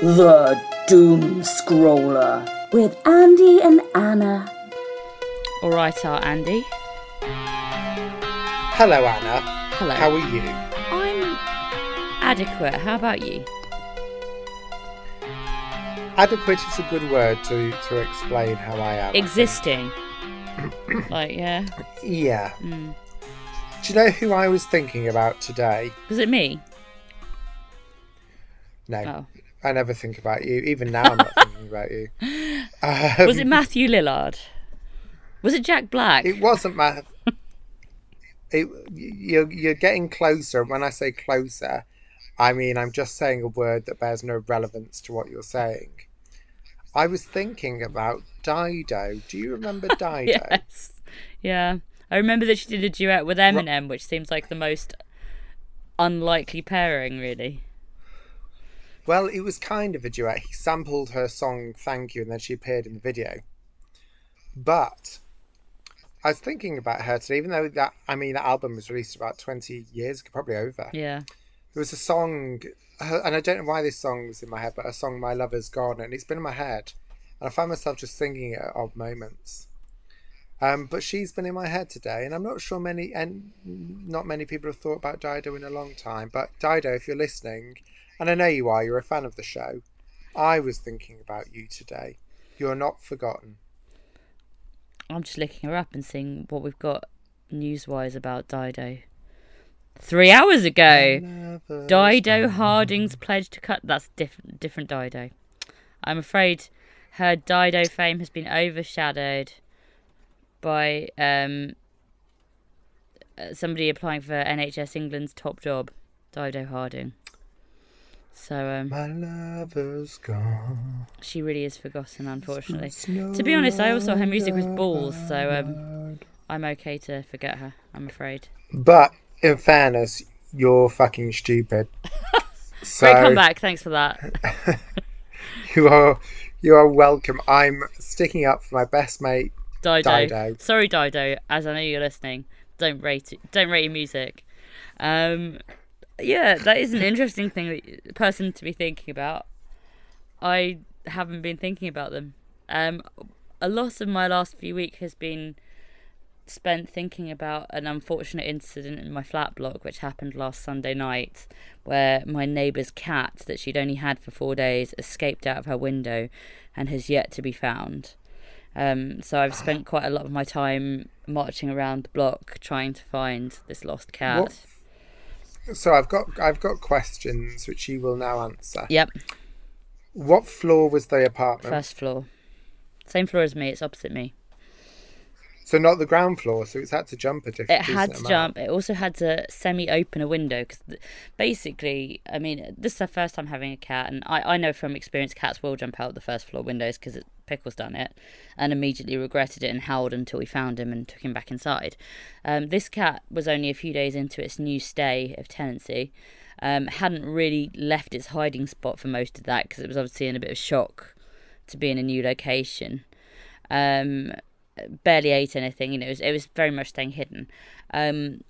The Doom Scroller with Andy and Anna. All right, our Andy. Hello, Anna. Hello. How are you? I'm adequate. How about you? Adequate is a good word to, to explain how I am. I. Existing. like, yeah. Yeah. Mm. Do you know who I was thinking about today? Was it me? No, Oh. I never think about you. Even now, I'm not thinking about you. Um, Was it Matthew Lillard? Was it Jack Black? It wasn't Matt. It, you're you're getting closer. When I say closer, I mean I'm just saying a word that bears no relevance to what you're saying. I was thinking about Dido. Do you remember Dido? yes. Yeah. I remember that she did a duet with Eminem, which seems like the most unlikely pairing, really. Well, it was kind of a duet. He sampled her song "Thank You" and then she appeared in the video. But I was thinking about her today, even though that I mean that album was released about twenty years, ago, probably over. Yeah. There was a song, and I don't know why this song was in my head, but a song "My Lover's Gone," and it's been in my head, and I find myself just singing it at odd moments. Um, but she's been in my head today, and I'm not sure many, and not many people have thought about Dido in a long time. But Dido, if you're listening, and I know you are, you're a fan of the show. I was thinking about you today. You're not forgotten. I'm just looking her up and seeing what we've got news wise about Dido. Three hours ago, Dido Harding's pledge to cut. That's different, different Dido. I'm afraid her Dido fame has been overshadowed by um, uh, somebody applying for NHS England's top job, Dido Harding. So um, My lover's gone. she really is forgotten, unfortunately. To be honest, I also her music was balls, so um, I'm okay to forget her. I'm afraid. But in fairness, you're fucking stupid. so Great comeback. Thanks for that. you are you are welcome. I'm sticking up for my best mate. Dido. Dido. Sorry, Dido. As I know you're listening, don't rate it. Don't rate your music. Um, yeah, that is an interesting thing, that, person to be thinking about. I haven't been thinking about them. Um, a lot of my last few week has been spent thinking about an unfortunate incident in my flat block, which happened last Sunday night, where my neighbour's cat, that she'd only had for four days, escaped out of her window and has yet to be found. Um, so I've spent quite a lot of my time marching around the block trying to find this lost cat. What? So I've got I've got questions which you will now answer. Yep, What floor was the apartment? first floor. Same floor as me, it's opposite me. So not the ground floor. So it's had to jump a different. It had to jump. It also had to semi-open a window because, basically, I mean, this is the first time having a cat, and I, I know from experience cats will jump out the first floor windows because Pickle's done it, and immediately regretted it and howled until we found him and took him back inside. Um, this cat was only a few days into its new stay of tenancy. Um, hadn't really left its hiding spot for most of that because it was obviously in a bit of shock to be in a new location. Um, barely ate anything. You know, it was, it was very much staying hidden. Um,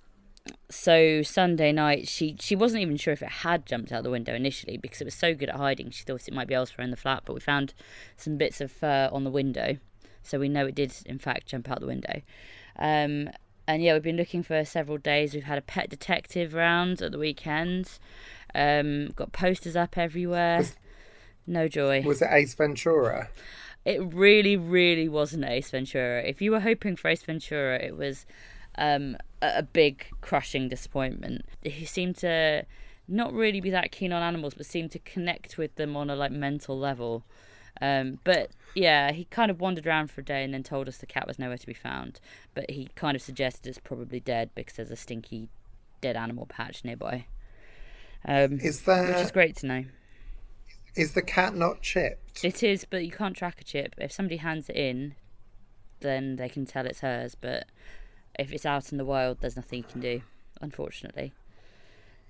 so Sunday night, she she wasn't even sure if it had jumped out the window initially because it was so good at hiding. She thought it might be elsewhere in the flat, but we found some bits of fur on the window, so we know it did in fact jump out the window. Um, and yeah, we've been looking for several days. We've had a pet detective round at the weekend. Um, got posters up everywhere. No joy. Was it Ace Ventura? It really, really wasn't Ace Ventura. If you were hoping for Ace Ventura, it was um, a big, crushing disappointment. He seemed to not really be that keen on animals, but seemed to connect with them on a like mental level. Um, but yeah, he kind of wandered around for a day and then told us the cat was nowhere to be found. But he kind of suggested it's probably dead because there's a stinky dead animal patch nearby. Um, Is which there is great to know. is the cat not chipped? It is, but you can't track a chip. If somebody hands it in, then they can tell it's hers. But if it's out in the wild, there's nothing you can do, unfortunately.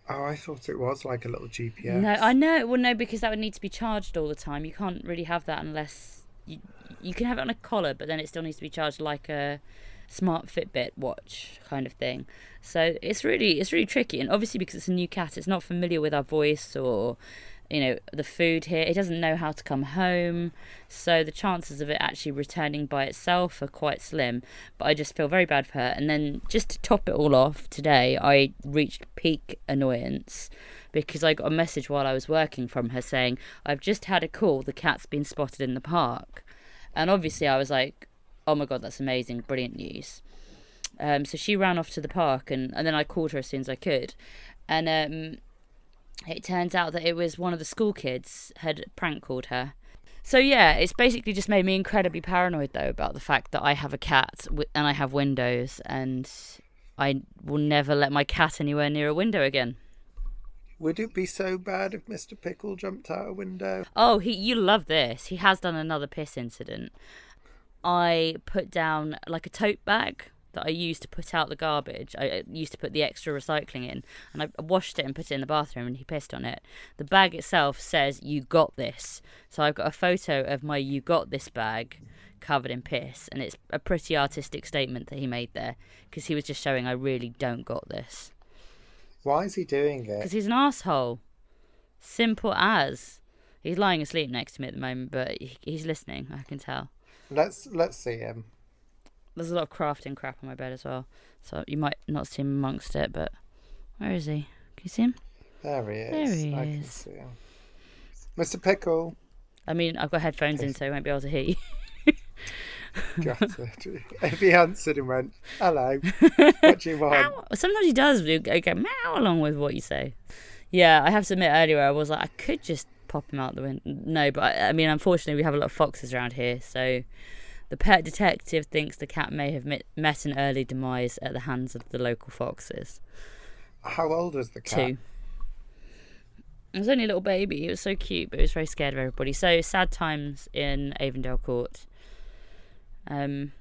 Oh, I thought it was like a little GPS. No, I know. Well, no, because that would need to be charged all the time. You can't really have that unless you you can have it on a collar, but then it still needs to be charged like a smart Fitbit watch kind of thing. So it's really it's really tricky, and obviously because it's a new cat, it's not familiar with our voice or you know the food here. It doesn't know how to come home, so the chances of it actually returning by itself are quite slim. But I just feel very bad for her. And then just to top it all off, today I reached peak annoyance because I got a message while I was working from her saying, "I've just had a call. The cat's been spotted in the park," and obviously I was like, "Oh my god, that's amazing! Brilliant news." Um, so she ran off to the park, and, and then I called her as soon as I could, and um, it turns out that it was one of the school kids had prank called her. So yeah, it's basically just made me incredibly paranoid though about the fact that I have a cat and I have windows, and I will never let my cat anywhere near a window again. Would it be so bad if Mr. Pickle jumped out a window? Oh, he you love this. He has done another piss incident. I put down like a tote bag that I used to put out the garbage. I used to put the extra recycling in, and I washed it and put it in the bathroom, and he pissed on it. The bag itself says "You got this," so I've got a photo of my "You got this" bag covered in piss, and it's a pretty artistic statement that he made there because he was just showing I really don't got this. Why is he doing it? Because he's an asshole. Simple as. He's lying asleep next to me at the moment, but he's listening. I can tell. Let's let's see him. There's a lot of crafting crap on my bed as well, so you might not see him amongst it. But where is he? Can you see him? There he is. There he I is. Can see him. Mr. Pickle. I mean, I've got headphones in, so I won't be able to hear you. if he answered and went, "Hello, what do you want?" Meow. Sometimes he does go meow along with what you say. Yeah, I have to admit earlier I was like, I could just pop him out the window. No, but I, I mean, unfortunately, we have a lot of foxes around here, so the pet detective thinks the cat may have met, met an early demise at the hands of the local foxes. How old was the cat? Two. It was only a little baby. It was so cute, but it was very scared of everybody. So sad times in Avondale Court. Um,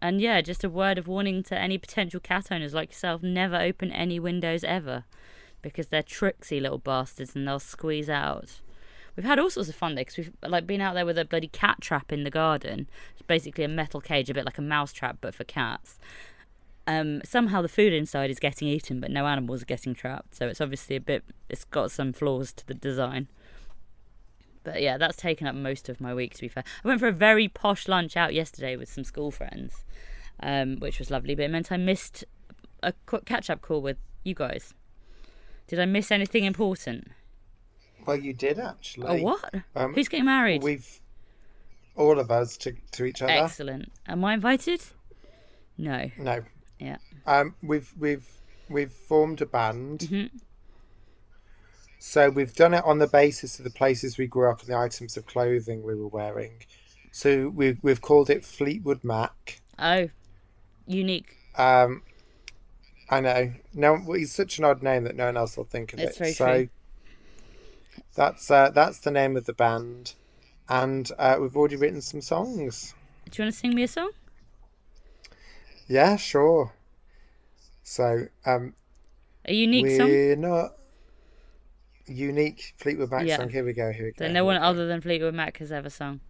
and yeah, just a word of warning to any potential cat owners like yourself: never open any windows ever, because they're tricksy little bastards and they'll squeeze out. We've had all sorts of fun there because we've like been out there with a bloody cat trap in the garden. It's basically a metal cage, a bit like a mouse trap, but for cats. Um, somehow the food inside is getting eaten, but no animals are getting trapped. So it's obviously a bit. It's got some flaws to the design. But yeah, that's taken up most of my week. To be fair, I went for a very posh lunch out yesterday with some school friends, um, which was lovely. But it meant I missed a catch-up call with you guys. Did I miss anything important? Well, you did actually. Oh, what? Um, Who's getting married? We've all of us to to each other. Excellent. Am I invited? No. No. Yeah. Um, we've we've we've formed a band. Mm-hmm. So we've done it on the basis of the places we grew up and the items of clothing we were wearing. So we've we've called it Fleetwood Mac. Oh, unique. Um, I know. No, it's such an odd name that no one else will think of it's it. So true. That's uh, that's the name of the band, and uh, we've already written some songs. Do you want to sing me a song? Yeah, sure. So, um, a unique we're song. We're not unique Fleetwood Mac Yeah. song. Here we go. Here we go. That no one other than Fleetwood Mac has ever sung.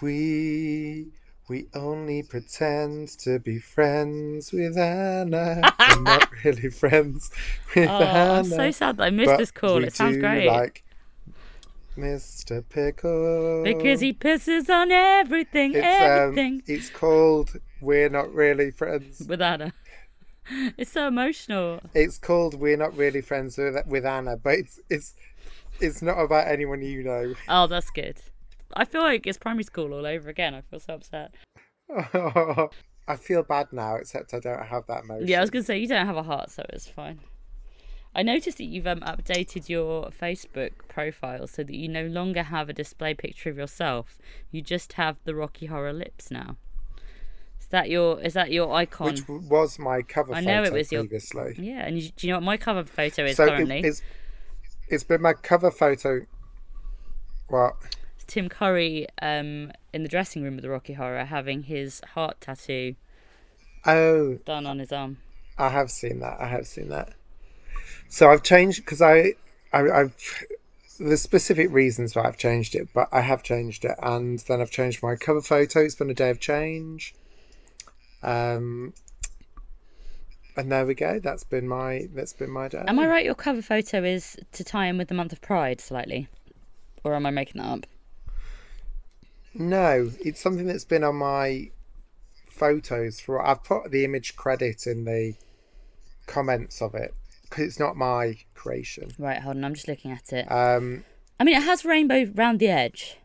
We we only pretend to be friends with Anna. We're not really friends with Oh, Anna. I'm so sad that I missed this call. It sounds great. Like Mr. Pickle. Because he pisses on everything, it's, everything. Um, it's called We're Not Really Friends. with Anna. It's so emotional. It's called We're Not Really Friends with, with Anna, but it's it's it's not about anyone you know. Oh, that's good. I feel like it's primary school all over again. I feel so upset. I feel bad now, except I don't have that emotion. Yeah, I was gonna say you don't have a heart, so it's fine. I noticed that you've um, updated your Facebook profile so that you no longer have a display picture of yourself. You just have the Rocky Horror lips now. Is that your is that your icon? Which was my cover I know it was your- previously. Yeah, and you, do you know what my cover photo is so currently? it, it's it's been my cover photo. What? It's Tim Curry um, in the dressing room of the Rocky Horror having his heart tattoo Oh, done on his arm. I have seen that. I have seen that. So I've changed because I, I, I've the specific reasons why I've changed it, but I have changed it, and then I've changed my cover photo. It's been a day of change. Um, and there we go. That's been my that's been my day. Am I right? Your cover photo is to tie in with the month of Pride slightly, or am I making that up? No, it's something that's been on my photos for. I've put the image credit in the comments of it because it's not my creation. Right, hold on. I'm just looking at it. Um, I mean, it has rainbow round the edge,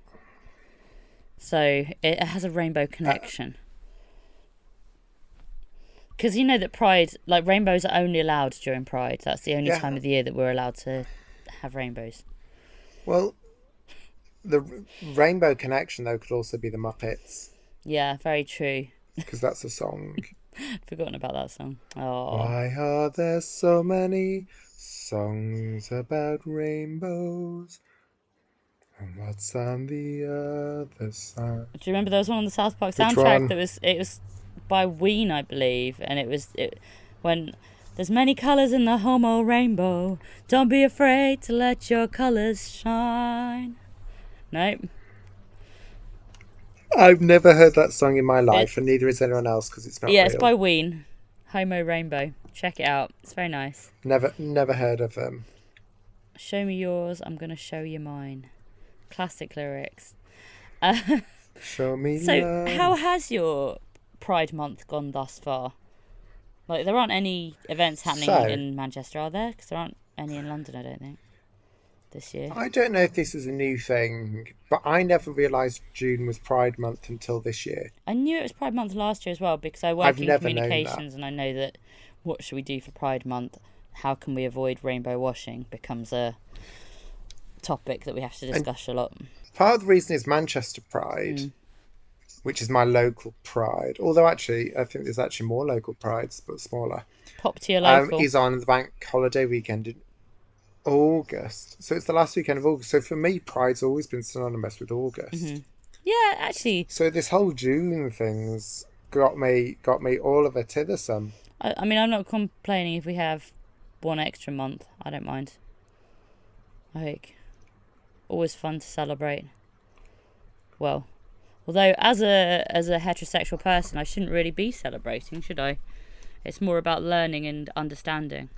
so it has a rainbow connection. Because you know that Pride, like rainbows, are only allowed during Pride. That's the only Yeah. time of the year that we're allowed to have rainbows. well, the rainbow connection though could also be the Muppets Yeah, very true. because that's a song. Forgotten about that song. Oh, Why are there so many songs about rainbows? And what's on the other side? do you remember there was one on the South Park soundtrack that was it was by Ween, I believe, and it was it when there's many colours in the homo oh rainbow. Don't be afraid to let your colours shine. Nope. I've never heard that song in my life, and neither has anyone else because it's not yeah, real. it's by Ween. Homo Rainbow. Check it out. It's very nice. Never, never heard of them. Show me yours, I'm gonna show you mine. Classic lyrics. Uh, Show me so, love. how has your Pride Month gone thus far? Like, there aren't any events happening So- in Manchester, are there? Because there aren't any in London, I don't think, this year. I don't know if this is a new thing, but I never realised June was Pride Month until this year. I knew it was Pride Month last year as well because I work I've in communications and I know that what should we do for Pride Month? How can we avoid rainbow washing becomes a topic that we have to discuss a lot. Part of the reason is Manchester Pride, Mm. which is my local pride. Although actually, I think there's actually more local prides, but smaller. Pop to your Um, local. is on the bank holiday weekend in August. So it's the last weekend of August. So for me, Pride's always been synonymous with August. Mm-hmm. yeah, actually, So this whole June thing's got me got me all of a tithersome. I, I mean, I'm not complaining if we have one extra month. I don't mind. Like, always fun to celebrate. Well, although as a as a heterosexual person, I shouldn't really be celebrating, should I? It's more about learning and understanding.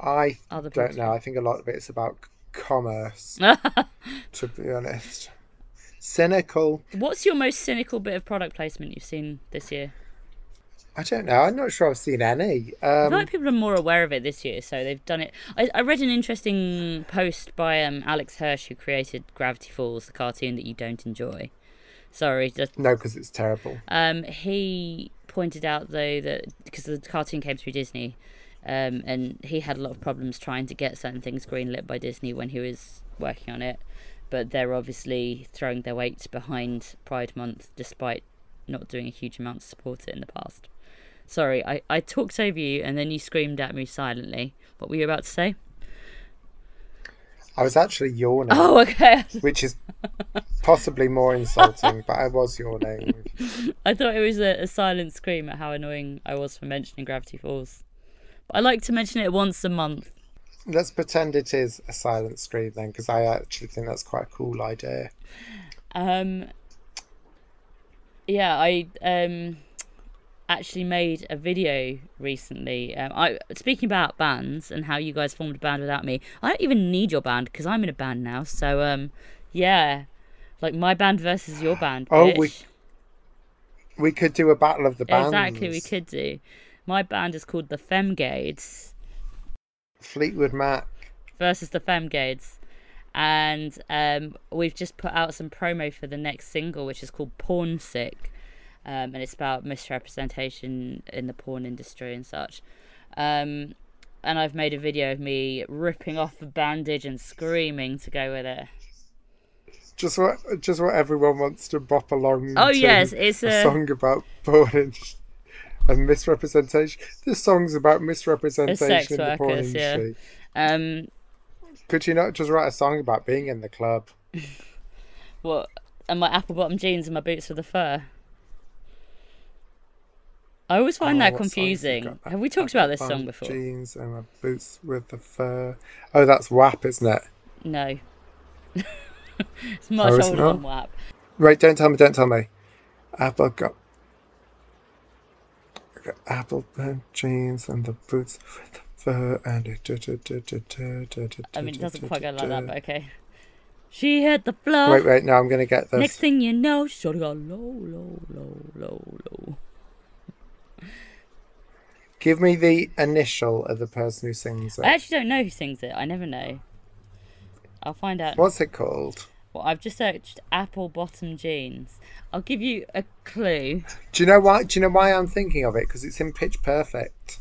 I Other don't know. I think a lot of it's about commerce, to be honest. Cynical. What's your most cynical bit of product placement you've seen this year? I don't know. I'm not sure I've seen any. I Um, feel like people are more aware of it this year, so they've done it. I, I read an interesting post by um, Alex Hirsch, who created Gravity Falls, the cartoon that you don't enjoy. Sorry, just no, because it's terrible. Um, he pointed out though that because the cartoon came through Disney, um, and he had a lot of problems trying to get certain things greenlit by Disney when he was working on it, but they're obviously throwing their weight behind Pride Month despite not doing a huge amount to support it in the past. Sorry, I, I talked over you and then you screamed at me silently. What were you about to say? I was actually yawning, Oh, okay. which is possibly more insulting, but I was yawning. I thought it was a, a silent scream at how annoying I was for mentioning Gravity Falls. I like to mention it once a month. Let's pretend it is a silent scream then, because I actually think that's quite a cool idea. Um, yeah, I um actually made a video recently. Um, I speaking about bands and how you guys formed a band without me. I don't even need your band because I'm in a band now. So um, yeah, like my band versus your band. Oh, bitch. we We could do a battle of the bands. exactly we could do. My band is called the Femgades. Fleetwood Mac. versus the Femgades. And um, we've just put out some promo for the next single, which is called Porn Sick. Um, and it's about misrepresentation in the porn industry and such. Um, and I've made a video of me ripping off the bandage and screaming to go with it. Just what, just what everyone wants to bop along. Oh, yes, it's a a- song about porn and, and misrepresentation. This song's about misrepresentation in the porn workers, yeah. industry. Um, Could you not just write a song about being in the club? what? And my apple bottom jeans and my boots with the fur. I always find Oh, that what songs you confusing. got? Have we talked about this song before? Jeans and my boots with the fur. Oh, that's WAP, isn't it? No. it's much Oh, it older not? than WAP. Right, don't tell me, don't tell me. Apple got. Apple bottom jeans and the boots with the fur and it. I mean, it doesn't quite go like that, but okay. She hit the floor. Wait, wait, no, I'm gonna get this. Next thing you know, she sort of got low, low, low, low, low. Give me the initial of the person who sings it. I actually don't know who sings it. I never know. I'll find out. What's it called? Well, I've just searched apple bottom jeans. I'll give you a clue. Do you know why? Do you know why I'm thinking of it? Because it's in Pitch Perfect.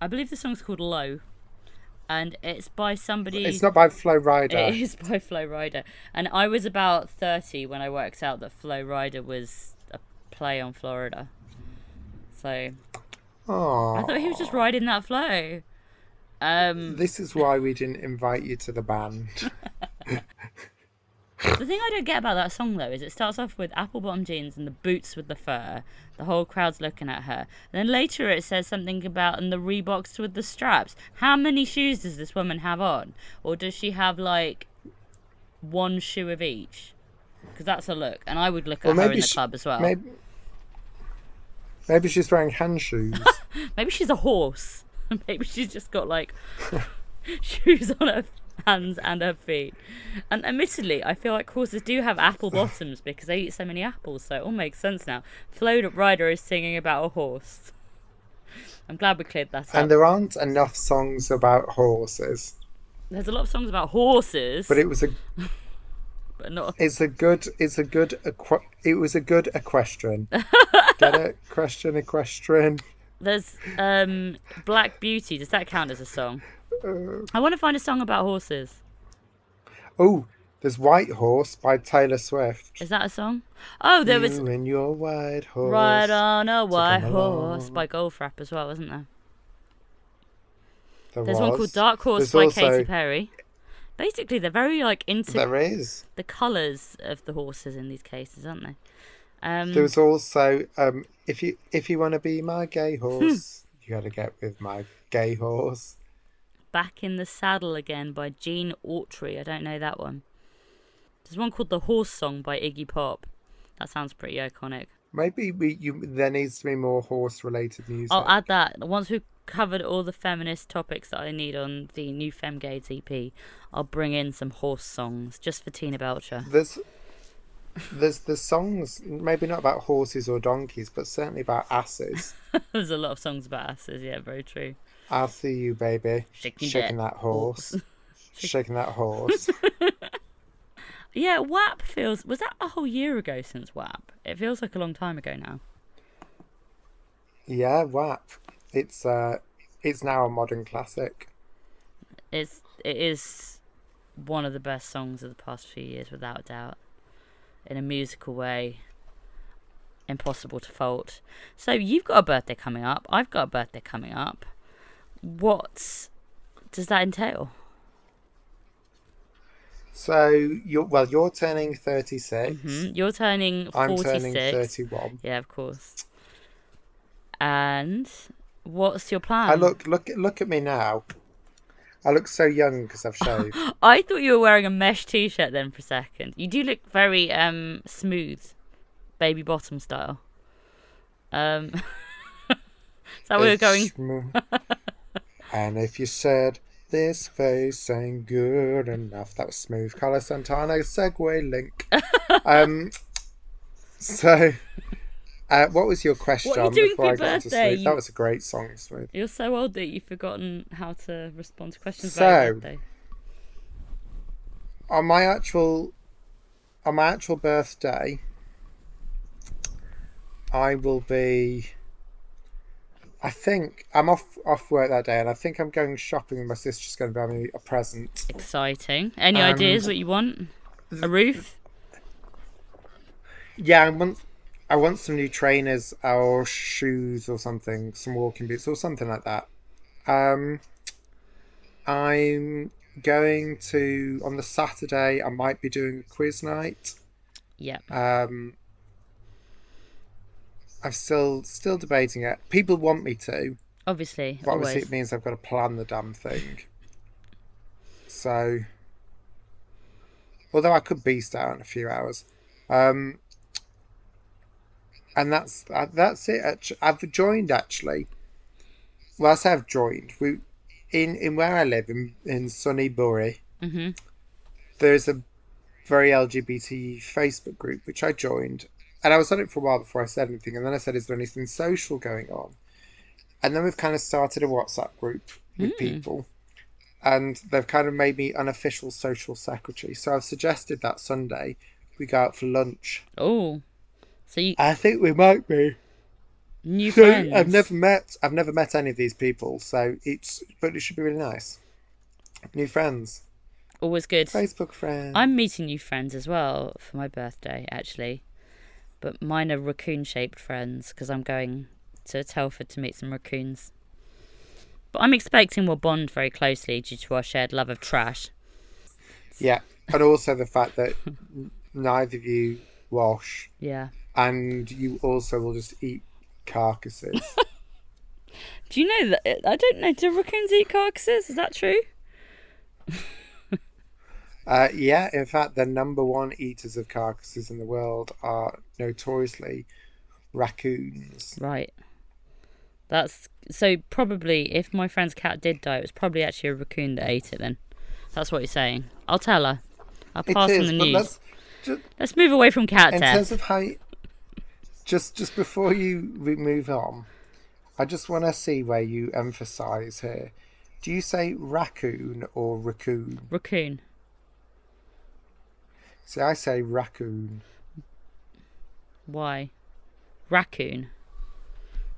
I believe the song's called Low, and it's by somebody. It's not by Flo Rida. It is by Flo Rida, and I was about thirty when I worked out that Flo Rida was a play on Florida. So Oh, I thought he was just riding that flow. Um, this is why we didn't invite you to the band. the thing I don't get about that song though is it starts off with apple bottom jeans and the boots with the fur. The whole crowd's looking at her. And then later it says something about and the Reeboks with the straps. How many shoes does this woman have on, or does she have like one shoe of each? Because that's a look, and I would look at Well, her in the she- club as well. Maybe, maybe she's wearing hand shoes. Maybe she's a horse. Maybe she's just got like shoes on her hands and her feet. And admittedly, I feel like horses do have apple bottoms because they eat so many apples, so it all makes sense now. Flo Rida is singing about a horse. I'm glad we cleared that up. and there aren't enough songs about horses. There's a lot of songs about horses, But it was a but not. it's a good it's a good equ- it was a good equestrian. Get it? Question equestrian. There's um, Black Beauty. Does that count as a song? I want to find a song about horses. Oh, there's White Horse by Taylor Swift. Is that a song? Oh, there was You and your white horse. Ride on a white horse along. by Goldfrapp as well, wasn't there? There There's one called Dark Horse There's by also- Katy Perry. Basically, they're very like into There is. the colours of the horses in these cases, aren't they? Um, There was also um, if you if you want to be my gay Hmm. horse, you got to get with my gay horse. Back in the Saddle Again by Gene Autry. I don't know that one. There's one called The Horse Song by Iggy Pop. That sounds pretty iconic. Maybe we you there needs to be more horse related music. I'll add that. Once we've covered all the feminist topics that I need on the new Femgades EP, I'll bring in some horse songs just for Tina Belcher. There's there's the songs maybe not about horses or donkeys, but certainly about asses. There's a lot of songs about asses, yeah, very true. I'll see you, baby, Shaking shaking that horse, shaking that horse. Yeah, WAP feels. Was that a whole year ago since WAP? It feels like a long time ago now. yeah, WAP. It's uh, it's now a modern classic. It's it is one of the best songs of the past few years, without a doubt. In a musical way, impossible to fault. So you've got a birthday coming up. I've got a birthday coming up. What does that entail? So you're well, you're turning thirty Hmm? You're turning I'm turning thirty-one. Yeah, of course. And what's your plan? I look look look at me now. I look so young because I've shaved. I thought you were wearing a mesh t-shirt then for a second. You do look very um smooth, baby bottom style. Um, is that where you're going? sm- and if you said this face ain't good enough, that was smooth. Carlos Santana segue link. um, so, uh, what was your question What are you doing before for I your got to birthday? sleep? You- That was a great song, Smooth. You're so old that you've forgotten how to respond to questions about your So- birthday. On my actual, on my actual birthday, I will be. I think I'm off off work that day, and I think I'm going shopping. and My sister's going to buy me a present. Exciting. Any ideas what you want? A roof? Yeah, I want I want some new trainers or shoes or something, some walking boots or something like that. Um, I'm going to on the Saturday. I might be doing a quiz night. Yeah. Um, I'm still still debating it. People want me to, Obviously. but obviously always. it means I've got to plan the damn thing. So, although I could beast out in a few hours, um, and that's uh, that's it. I've joined actually. Well, I say I've joined. We in in where I live in in sunny Bury. hmm There's a very LGBT Facebook group which I joined, and I was on it for a while before I said anything. And then I said, "Is there anything social going on?" And then we've kind of started a WhatsApp group with hmm. people, and they've kind of made me an official social secretary. So I've suggested that Sunday we go out for lunch. Oh, so you I think we might be. new So friends? I've never met I've never met any of these people, so it's but it should be really nice. New friends. Always good. Facebook friends. I'm meeting new friends as well for my birthday, actually. But mine are raccoon shaped friends because I'm going to Telford to meet some raccoons. But I'm expecting we'll bond very closely due to our shared love of trash. Yeah. And also the fact that neither of you wash. Yeah. And you also will just eat carcasses. Do you know that? I don't know. Do raccoons eat carcasses? Is that true? uh, yeah, in fact the number one eaters of carcasses in the world are notoriously raccoons. Right. That's so probably if my friend's cat did die, it was probably actually a raccoon that ate it. Then that's what you're saying. I'll tell her. I'll pass on the news. let's just, Let's move away from cat in death. terms of how you, just just before you move on i just want to see where you emphasize here do you say raccoon or raccoon Raccoon. see i say raccoon Why? Raccoon.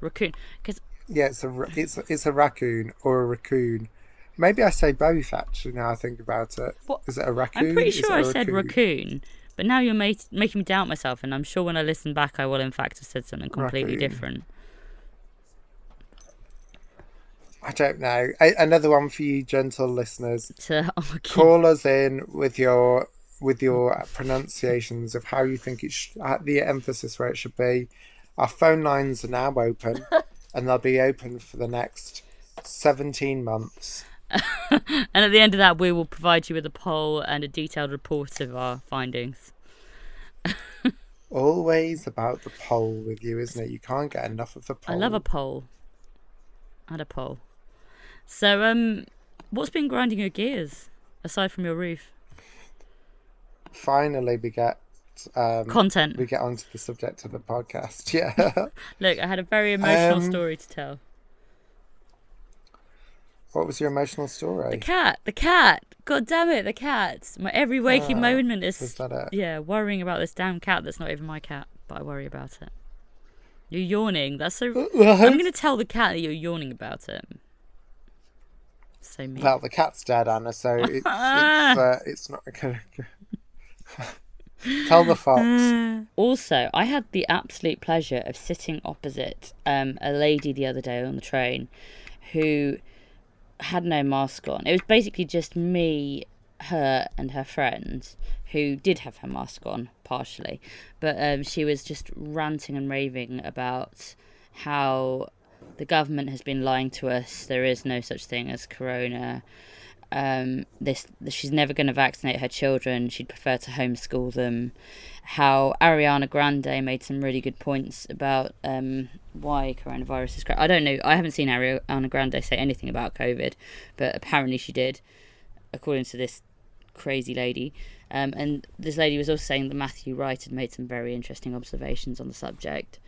Raccoon. Because yeah it's a it's a, it's a raccoon or a raccoon maybe i say both actually now i think about it What? is it a raccoon I'm pretty sure I I a said raccoon, but now you're ma- making me doubt myself, and I'm sure when I listen back, I will in fact have said something completely Raccoon. different. i don't know a- another one for you gentle listeners To oh, argue. call us in with your with your pronunciations of how you think it should uh, the emphasis where it should be our phone lines are now open and they'll be open for the next 17 months And at the end of that, we will provide you with a poll and a detailed report of our findings. always about the poll with you isn't it you can't get enough of the poll I love a poll. And a poll. So, um, what's been grinding your gears aside from your roof? Finally we get um Content. we get onto the subject of the podcast yeah Look, I had a very emotional Um, story to tell. what was your emotional story? The cat, the cat. God damn it, the cat. My every waking Ah, moment is that it yeah, worrying about this damn cat that's not even my cat, but I worry about it. You're yawning. That's so. well, I'm gonna tell the cat that you're yawning about it. So mean. well the cat's dead anna so it's it's, uh, it's not gonna tell the fox Also, I had the absolute pleasure of sitting opposite um, a lady the other day on the train who had no mask on. It was basically just me, her, and her friends who did have her mask on partially, but um, she was just ranting and raving about how the government has been lying to us. There is no such thing as corona um, this she's never going to vaccinate her children. She'd prefer to homeschool them. How Ariana Grande made some really good points about um, why coronavirus is. Cra- I don't know. I haven't seen Ariana Grande say anything about COVID, but apparently she did, according to this crazy lady. Um, and this lady was also saying that Matthew Wright had made some very interesting observations on the subject.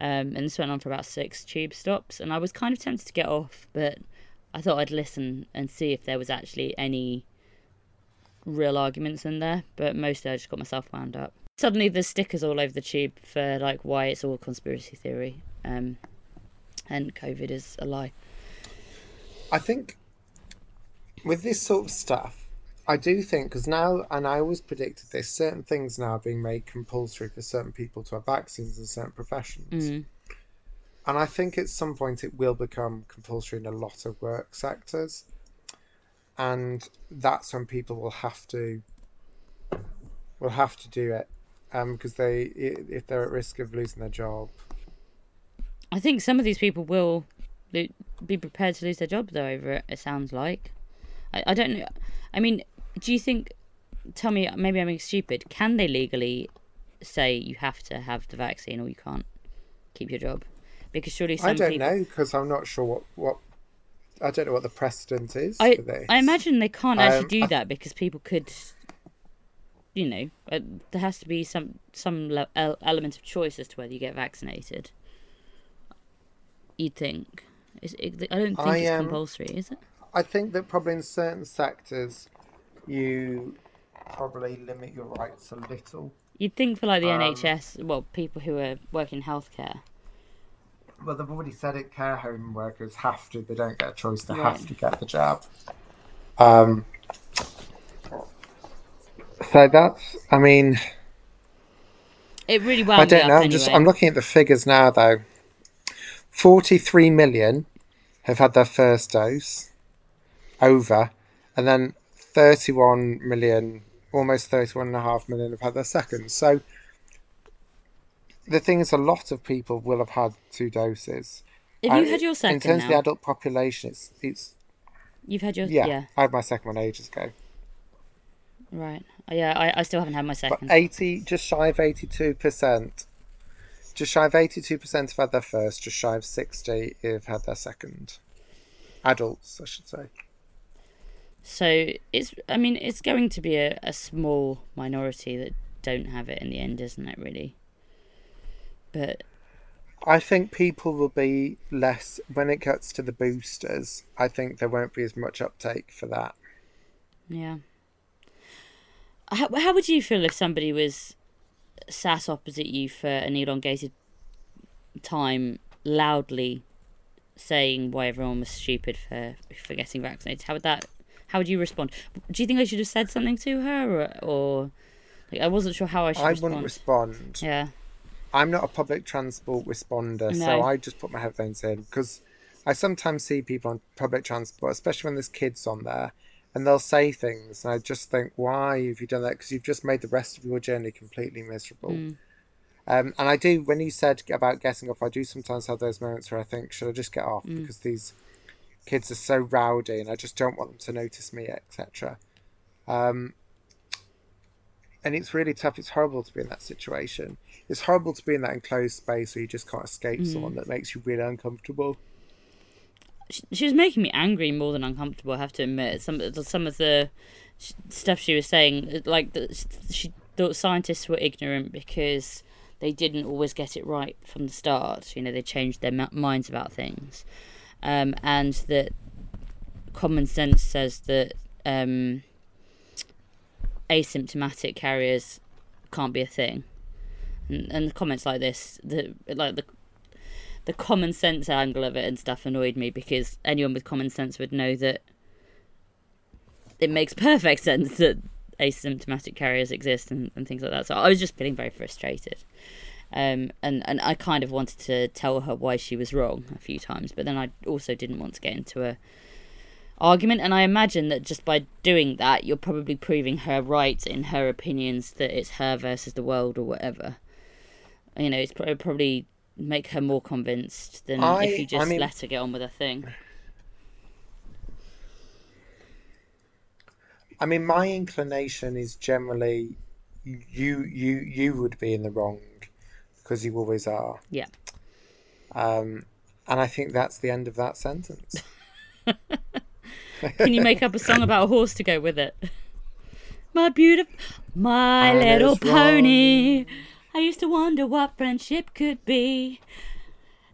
Um, and this went on for about six tube stops, and I was kind of tempted to get off, but I thought I'd listen and see if there was actually any real arguments in there, but mostly I just got myself wound up. Suddenly there's stickers all over the tube for like why it's all conspiracy theory. Um, and COVID is a lie. I think with this sort of stuff, I do think because now, and I always predicted this, certain things now are being made compulsory for certain people to have vaccines in certain professions. Mm. And I think at some point it will become compulsory in a lot of work sectors. And that's when people will have to will have to do it um, because they if they're at risk of losing their job. I think some of these people will be prepared to lose their job though over it. It sounds like. I, I don't know. I mean, do you think? Tell me, maybe I'm being stupid. Can they legally say you have to have the vaccine or you can't? keep your job? Because surely some I don't people. know because I'm not sure what what. I don't know what the precedent is I, for this. I imagine they can't Um, actually do I- that because people could, you know, uh, there has to be some some le- element of choice as to whether you get vaccinated. You'd think. It, I don't think I, it's um, compulsory, is it? I think that probably in certain sectors, you probably limit your rights a little. You'd think for like the um, NHS, well, people who are working healthcare. Well, they've already said it. Care home workers have to. They don't get a choice. They Right. have to get the jab. Um. So that's. I mean, It really wound I don't know. I'm just. I'm looking at the figures now, though. Forty-three million have had their first dose, over, and then thirty-one million, almost thirty-one and a half million, have had their second. So. The thing is, a lot of people will have had two doses. Have you I- had your second? In terms of the adult population, it's it's You've had your yeah, yeah, I had my second one ages ago. right. Uh, Yeah, I, I still haven't had my second. But eighty, just shy of eighty-two percent, just shy of eighty-two percent have had their first. Just shy of sixty have had their second. Adults, I should say. So it's, I mean, it's going to be a, a small minority that don't have it in the end, isn't it? Really. But I think people will be less when it gets to the boosters. I think there won't be as much uptake for that. yeah. How how would you feel if somebody was sat opposite you for an elongated time, loudly saying why everyone was stupid for for getting vaccinated? How would that? How would you respond? Do you think I should have said something to her, or, or like I wasn't sure how I should I respond? wouldn't respond. yeah. I'm not a public transport responder, No. so I just put my headphones in because I sometimes see people on public transport, especially when there's kids on there, and they'll say things, and I just think, why have you done that? Because you've just made the rest of your journey completely miserable. Mm. Um, and I do, when you said about getting off, I do sometimes have those moments where I think, should I just get off? Mm. Because these kids are so rowdy, and I just don't want them to notice me, etc. Um, and it's really tough. It's horrible to be in that situation. It's horrible to be in that enclosed space where you just can't escape Mm. someone that makes you really uncomfortable. she, she was making me angry more than uncomfortable. I have to admit, some of the- some of the stuff she was saying, like the, she thought scientists were ignorant because they didn't always get it right from the start. You know, they changed their m- minds about things, um, and that common sense says that um, asymptomatic carriers can't be a thing. And, and comments like this, the like the the common sense angle of it and stuff annoyed me because anyone with common sense would know that it makes perfect sense that asymptomatic carriers exist and, and things like that. So I was just feeling very frustrated. Um, and, and I kind of wanted to tell her why she was wrong a few times, but then I also didn't want to get into a argument. And I imagine that just by doing that, you're probably proving her right in her opinions that it's her versus the world or whatever. You know, it's pro- probably make her more convinced than I- if you I just mean- let her get on with her thing. I mean, my inclination is generally you you you would be in the wrong because you always are. Yeah. Um, and I think that's the end of that sentence. Can you make up a song about a horse to go with it? My beautiful, my And little pony. I used to wonder what friendship could be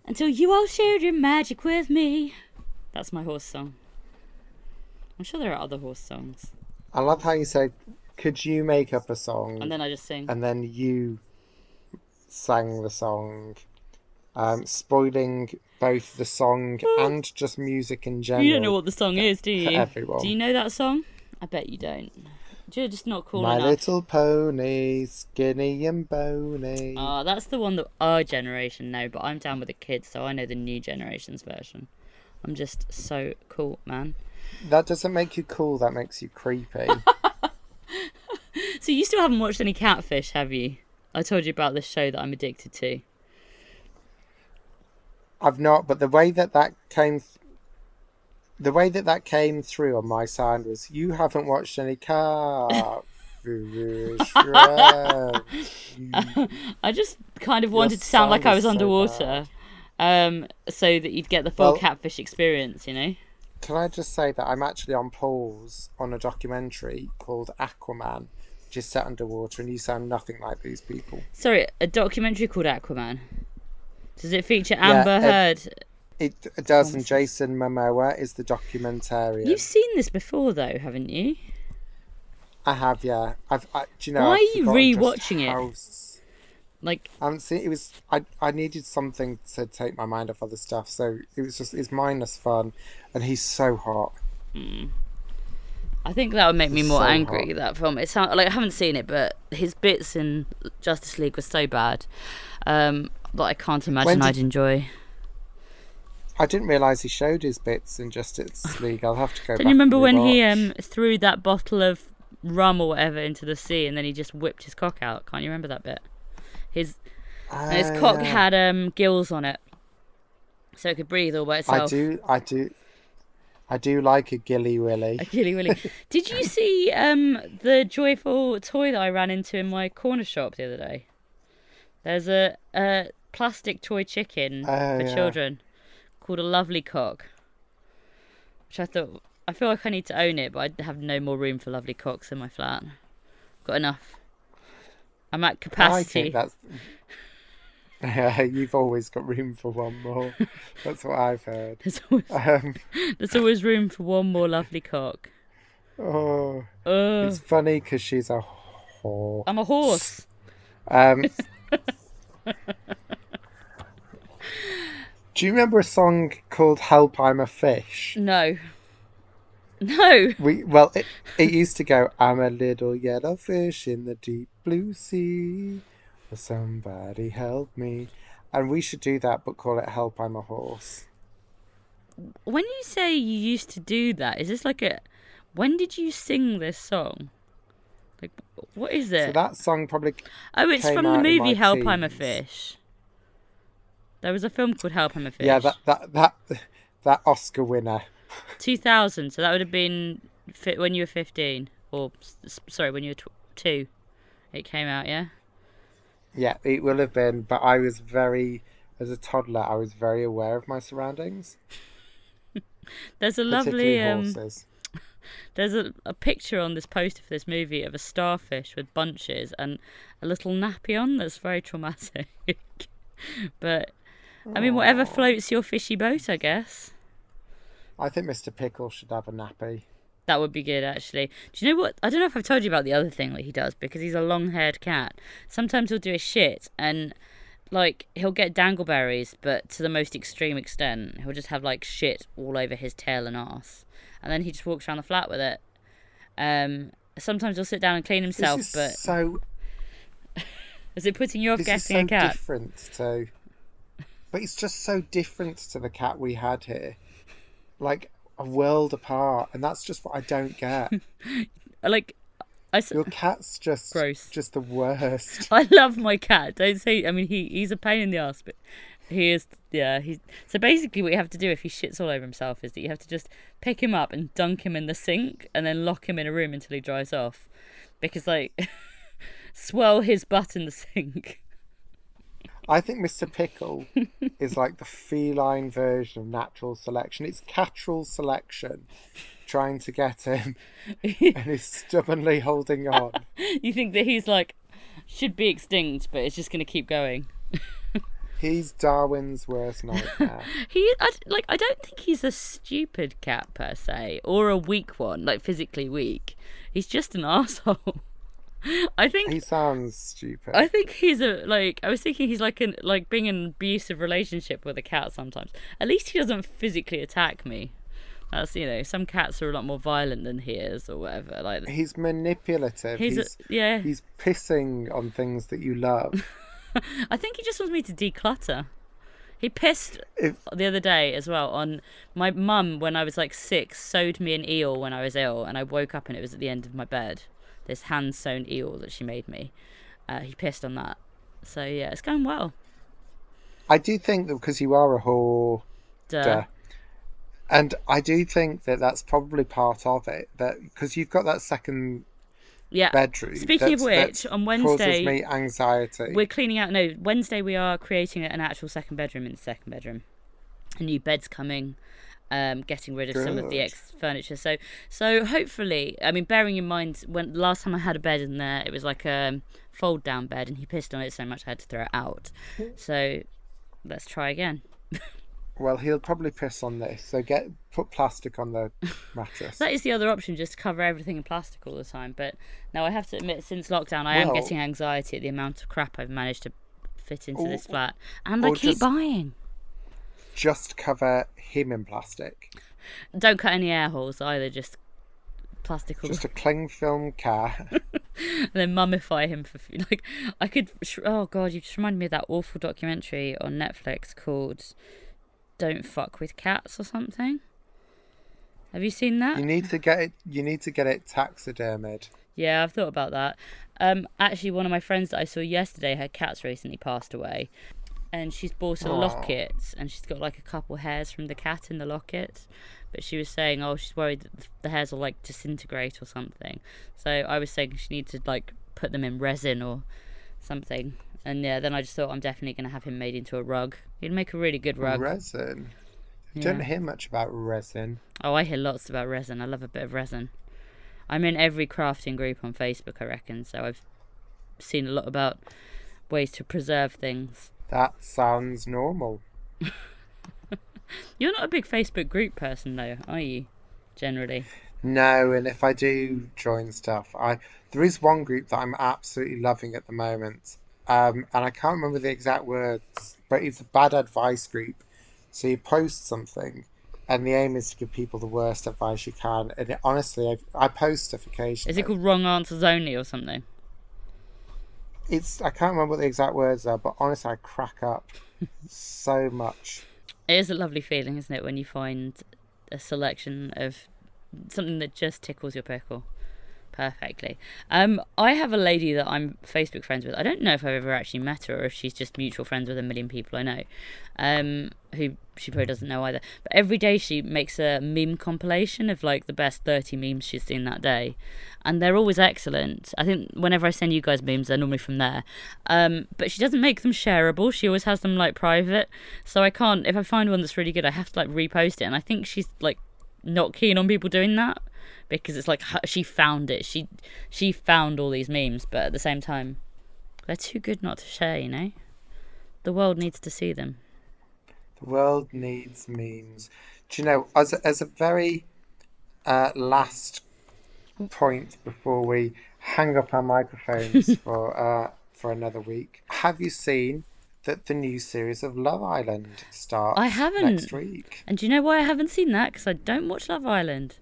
until you all shared your magic with me. That's my horse song. I'm sure there are other horse songs. I love how you say, "Could you make up a song?" And then I just sing. and then you sang the song, um, spoiling both the song and just music in general. You don't know what the song is, do you? everyone. Do you know that song? I bet you don't. You're just not cool My enough. little pony, skinny and bony. Ah, that's the one that our generation know, but I'm down with the kids, so I know the new generation's version. I'm just so cool, man. That doesn't make you cool. That makes you creepy. So you still haven't watched any Catfish, have you? I told you about this show that I'm addicted to. I've not, but the way that that came, the way that that came through on my sound was, you haven't watched any car. I just kind of wanted Your to sound like I was so underwater, um, so that you'd get the full Well- catfish experience. You know. Can I just say that I'm actually on pause on a documentary called Aquaman, which is set underwater, and you sound nothing like these people. Sorry, a documentary called Aquaman. Does it feature Yeah, Amber uh, Heard? It does, and Jason Momoa is the documentarian. You've seen this before, though, haven't you? I have, yeah. I've, I, do you know? Why I've are you re-watching it? Like, I haven't seen. It was. I. I needed something to take my mind off other stuff, so it was just. It's mindless fun, and he's so hot. I think that would make me more So angry. hot. That film. It sound like I haven't seen it, but his bits in Justice League were so bad um, that I can't imagine did- I'd enjoy. I didn't realise he showed his bits in Justice League. I'll have to go. Don't you remember when he um, threw that bottle of rum or whatever into the sea, and then he just whipped his cock out? Can't you remember that bit? His and his Ah, cock yeah. had um, gills on it, so it could breathe all by itself. I do. I do. I do like a gilly willy. gilly really. Did you see um, the joyful toy that I ran into in my corner shop the other day? There's a, a plastic toy chicken Oh, for yeah. children called a Lovely Cock, which I thought I feel like I need to own it, but I have no more room for lovely cocks in my flat. Got enough. I'm at I capacity. think that's. Yeah, you've always got room for one more. That's what I've heard. There's always, Um, there's always room for one more lovely cock. oh, Uh, it's funny because she's a whore. I'm a horse. Um, do you remember a song called "Help I'm a Fish"? No. No. We well, it, it used to go, "I'm a little yellow fish in the deep blue sea. Will somebody help me?" And we should do that, but call it "Help I'm a Horse." When you say you used to do that, is this like a. When did you sing this song? Like, what is it? So that song probably oh, it's from the movie Help I'm a. Fish. There was a film called Help I'm a Fish. yeah that that that that Oscar winner. 2000, so that would have been fi- when you were 15. Or, sorry, when you were tw- two. It came out, yeah? Yeah, it will have been, but I was very, as a toddler, I was very aware of my surroundings, There's a lovely. Um, horses. There's a, a picture on this poster for this movie of a starfish with bunches and a little nappy on that's very traumatic. but, I mean, whatever floats your fishy boat, I guess. I think Mr. Pickle should have a nappy. That would be good, actually. Do you know what? I don't know if I've told you about the other thing that he does because he's a long haired cat. Sometimes he'll do a shit and, like, he'll get dangleberries, but to the most extreme extent. He'll just have, like, shit all over his tail and ass. And then he just walks around the flat with it. Um, sometimes he'll sit down and clean himself, is but so is it putting you off this is getting so a cat? different to, but it's just so different to the cat we had here, like a world apart, and that's just what I don't get. Like, I, s- Your cat's just Gross. just the worst. I love my cat. Don't say. I mean, he he's a pain in the ass, but he is. Yeah, he's. So basically, what you have to do if he shits all over himself is that you have to just pick him up and dunk him in the sink, and then lock him in a room until he dries off, because like, swirl his butt in the sink. I think Mr. Pickle is like the feline version of natural selection. It's catral selection trying to get him and he's stubbornly holding on. you think that he's like should be extinct, but it's just gonna keep going. He's Darwin's worst nightmare. He, I, like, I don't think he's a stupid cat per se, or a weak one, like physically weak. He's just an asshole. I think He sounds stupid. I think he's a like. I was thinking he's like an like being in an abusive relationship with a cat sometimes. At least he doesn't physically attack me. That's you know some cats are a lot more violent than he is or whatever. Like He's manipulative. he's, He's, a, yeah. he's pissing on things that you love. I think he just wants me to declutter. He pissed If, the other day as well on my mum when I was like six sewed me an eel when I was ill and I woke up and it was at the end of my bed. This hand sewn eel that she made me. Uh, he pissed on that. So yeah, it's going well. I do think that because you are a whore, Duh. And I do think that that's probably part of it. That because you've got that second Yeah. bedroom. Speaking of which, on causes Wednesday me anxiety. we're cleaning out. No, Wednesday we are creating an actual second bedroom in the second bedroom. A new bed's coming. Um, getting rid of some of the Good. ex furniture. So, so hopefully, I mean, bearing in mind when last time I had a bed in there, it was like a fold down bed, and he pissed on it so much I had to throw it out. So, let's try again. Well, he'll probably piss on this, so get put plastic on the mattress. That is the other option, just to cover everything in plastic all the time. But now I have to admit, since lockdown, I am getting anxiety at the amount of crap I've managed to fit into this flat, and I keep just- buying. Just cover him in plastic. Don't cut any air holes either, just plastic Just a cling film car. and then mummify him for like I could. Oh god, you just reminded me of that awful documentary on Netflix called "Don't Fuck with Cats" or something. Have you seen that? you need to get it. You need to get it taxidermied. Yeah, I've thought about that. Um, actually, one of my friends that I saw yesterday, her cat's recently passed away, and she's bought a Aw. locket, and she's got like a couple hairs from the cat in the locket. But she was saying, oh, she's worried that the hairs will like disintegrate or something. So I was saying she needs to like put them in resin or something. And yeah, then I just thought I'm definitely going to have him made into a rug. He'd make a really good rug. Resin. Yeah. Don't hear much about resin. Oh, I hear lots about resin. I love a bit of resin. I'm in every crafting group on Facebook, I reckon, so I've seen a lot about ways to preserve things. That sounds normal. You're not a big Facebook group person, though, are you? Generally. No, and if I do join stuff, I there is one group that I'm absolutely loving at the moment, um, and I can't remember the exact words, but it's a bad advice group. So you post something, and the aim is to give people the worst advice you can. And it, honestly, I, I post stuff occasionally. Is it called Wrong Answers Only or something? It's I can't remember what the exact words are, but honestly, I crack up so much. It is a lovely feeling, isn't it, when you find a selection of something that just tickles your pickle perfectly. Um, I have a lady that I'm Facebook friends with. I don't know if I've ever actually met her or if she's just mutual friends with a million people I know, um, who she probably doesn't know either. But every day she makes a meme compilation of like the best 30 memes she's seen that day. And they're always excellent. I think whenever I send you guys memes, they're normally from there. Um, but she doesn't make them shareable. She always has them like private. So I can't, if I find one that's really good, I have to like repost it. And I think she's like not keen on people doing that because it's like she found it. She she found all these memes, but at the same time, they're too good not to share. You know, the world needs to see them. The world needs memes. Do you know, as a, as a very uh, last point before we hang up our microphones for uh, for another week, have you seen that the new series of Love Island starts I haven't. next week? And do you know why I haven't seen that? Because I don't watch Love Island.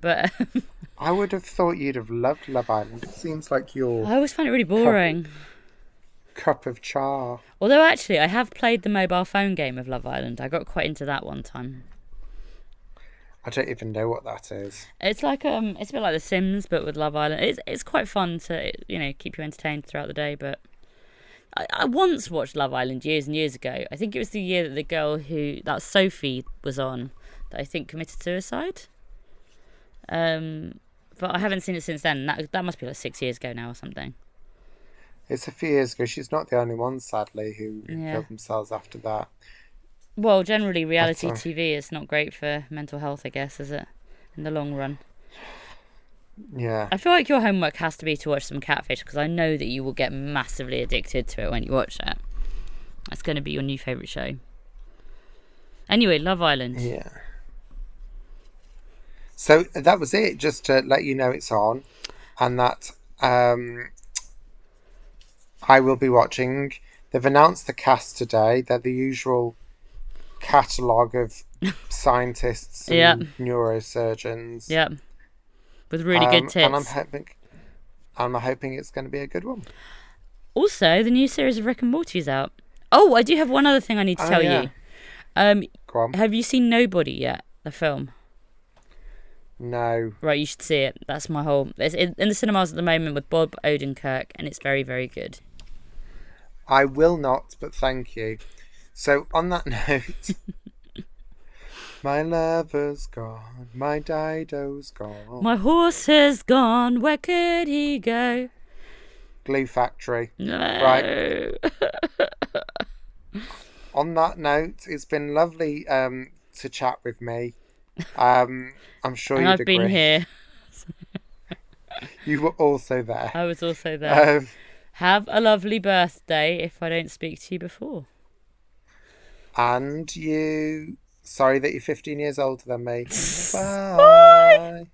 But I would have thought you'd have loved Love Island. It seems like your I always find it really boring. cup of char. Although actually, I have played the mobile phone game of Love Island. I got quite into that one time. I don't even know what that is. It's like um, it's a bit like The Sims, but with Love Island. It's it's quite fun to you know keep you entertained throughout the day. But I, I once watched Love Island years and years ago. I think it was the year that the girl who that Sophie was on that I think committed suicide. Um, but I haven't seen it since then. That that must be like six years ago now or something. It's a few years ago. She's not the only one, sadly, who Yeah. killed themselves after that. Well, generally, reality That's, TV is not great for mental health, I guess, is it? In the long run. Yeah. I feel like your homework has to be to watch some catfish because I know that you will get massively addicted to it when you watch it. That's going to be your new favourite show. Anyway, Love Island. Yeah. So that was it. Just to let you know it's on, and that um, I will be watching. They've announced the cast today. They're the usual catalogue of scientists and Yeah. neurosurgeons. Yep. With really Um, good tips. And I'm hoping, I'm hoping it's going to be a good one. Also, the new series of Rick and Morty is out. Oh, I do have one other thing I need to Oh, tell yeah. you. Um, have you seen Nobody yet? The film. No. Right, you should see it. That's my whole. It's in, in the cinemas at the moment with Bob Odenkirk, and it's very, very good. I will not, but thank you. So, on that note, My lover's gone, my Dido's gone. My horse is gone. Where could he go? Glue Factory. No. Right. On that note, it's been lovely um, to chat with me. Um, I'm sure you'd I've agree. been here. You were also there. I was also there. Um, Have a lovely birthday if I don't speak to you before. and you. Sorry that you're 15 years older than me. Bye.